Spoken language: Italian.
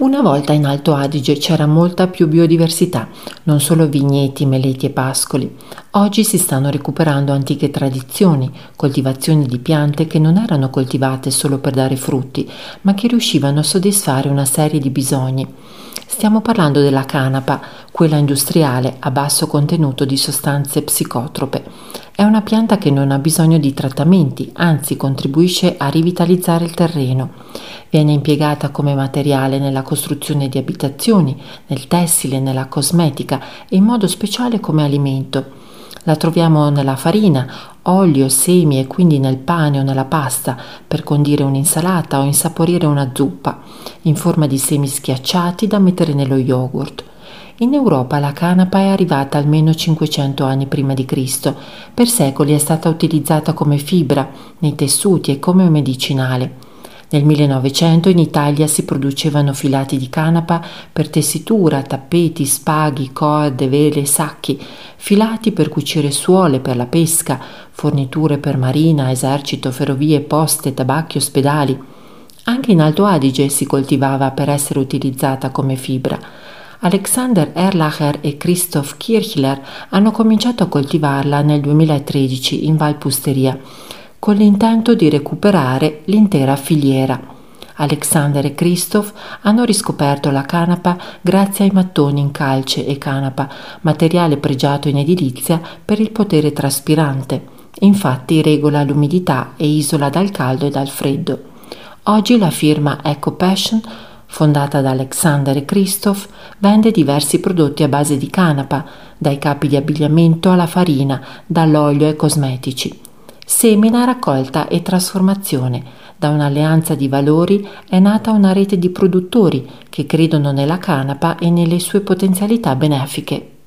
Una volta in Alto Adige c'era molta più biodiversità, non solo vigneti, meleti e pascoli. Oggi si stanno recuperando antiche tradizioni, coltivazioni di piante che non erano coltivate solo per dare frutti, ma che riuscivano a soddisfare una serie di bisogni. Stiamo parlando della canapa, quella industriale a basso contenuto di sostanze psicotrope. È una pianta che non ha bisogno di trattamenti, anzi contribuisce a rivitalizzare il terreno. Viene impiegata come materiale nella costruzione di abitazioni, nel tessile, nella cosmetica e in modo speciale come alimento. La troviamo nella farina, olio, semi e quindi nel pane o nella pasta per condire un'insalata o insaporire una zuppa, in forma di semi schiacciati da mettere nello yogurt. In Europa la canapa è arrivata almeno 500 anni prima di Cristo. Per secoli è stata utilizzata come fibra nei tessuti e come medicinale. Nel 1900 in Italia si producevano filati di canapa per tessitura, tappeti, spaghi, corde, vele, sacchi, filati per cucire suole per la pesca, forniture per marina, esercito, ferrovie, poste, tabacchi, ospedali. Anche in Alto Adige si coltivava per essere utilizzata come fibra. Alexander Erlacher e Christoph Kirchler hanno cominciato a coltivarla nel 2013 in Valpusteria con l'intento di recuperare l'intera filiera. Alexander e Christoph hanno riscoperto la canapa grazie ai mattoni in calce e canapa, materiale pregiato in edilizia per il potere traspirante. Infatti regola l'umidità e isola dal caldo e dal freddo. Oggi la firma Eco Passion, fondata da Alexander e Christoph, vende diversi prodotti a base di canapa, dai capi di abbigliamento alla farina, dall'olio ai cosmetici. Semina, raccolta e trasformazione. Da un'alleanza di valori è nata una rete di produttori che credono nella canapa e nelle sue potenzialità benefiche.